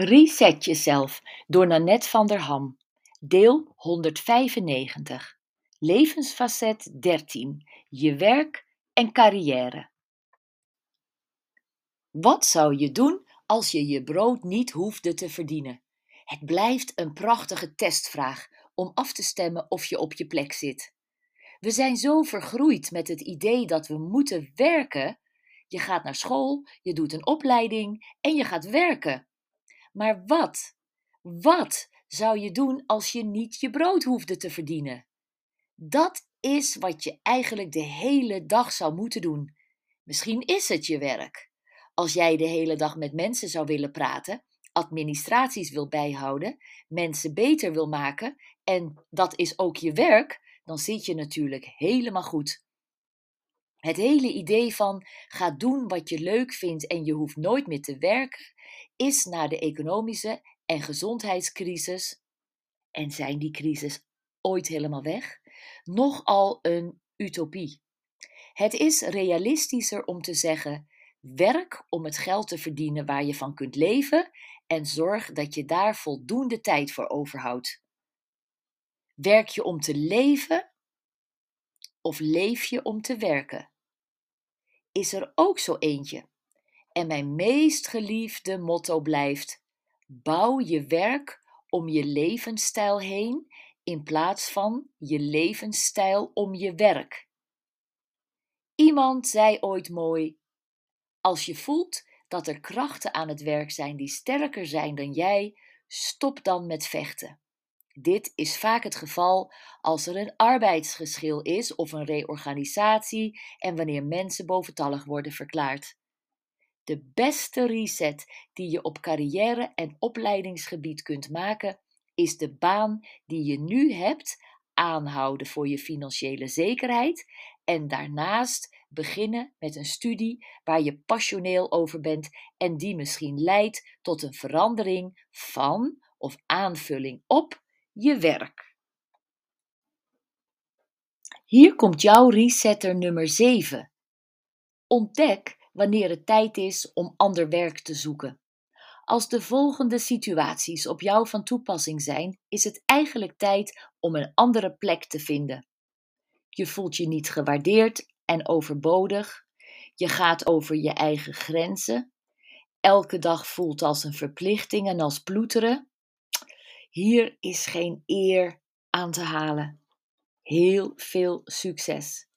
Reset jezelf door Nanette van der Ham. Deel 195. Levensfacet 13. Je werk en carrière. Wat zou je doen als je je brood niet hoefde te verdienen? Het blijft een prachtige testvraag om af te stemmen of je op je plek zit. We zijn zo vergroeid met het idee dat we moeten werken. Je gaat naar school, je doet een opleiding en je gaat werken. Maar wat, wat zou je doen als je niet je brood hoefde te verdienen? Dat is wat je eigenlijk de hele dag zou moeten doen. Misschien is het je werk. Als jij de hele dag met mensen zou willen praten, administraties wil bijhouden, mensen beter wil maken en dat is ook je werk, dan zit je natuurlijk helemaal goed. Het hele idee van ga doen wat je leuk vindt en je hoeft nooit meer te werken, is na de economische en gezondheidscrisis, en zijn die crisis ooit helemaal weg, nogal een utopie. Het is realistischer om te zeggen: werk om het geld te verdienen waar je van kunt leven en zorg dat je daar voldoende tijd voor overhoudt. Werk je om te leven of leef je om te werken? Is er ook zo eentje? En mijn meest geliefde motto blijft: bouw je werk om je levensstijl heen in plaats van je levensstijl om je werk. Iemand zei ooit mooi: Als je voelt dat er krachten aan het werk zijn die sterker zijn dan jij, stop dan met vechten. Dit is vaak het geval als er een arbeidsgeschil is of een reorganisatie en wanneer mensen boventallig worden verklaard. De beste reset die je op carrière- en opleidingsgebied kunt maken, is de baan die je nu hebt aanhouden voor je financiële zekerheid en daarnaast beginnen met een studie waar je passioneel over bent en die misschien leidt tot een verandering van of aanvulling op je werk. Hier komt jouw resetter nummer 7. Ontdek wanneer het tijd is om ander werk te zoeken. Als de volgende situaties op jou van toepassing zijn, is het eigenlijk tijd om een andere plek te vinden. Je voelt je niet gewaardeerd en overbodig. Je gaat over je eigen grenzen. Elke dag voelt als een verplichting en als ploeteren. Hier is geen eer aan te halen. Heel veel succes!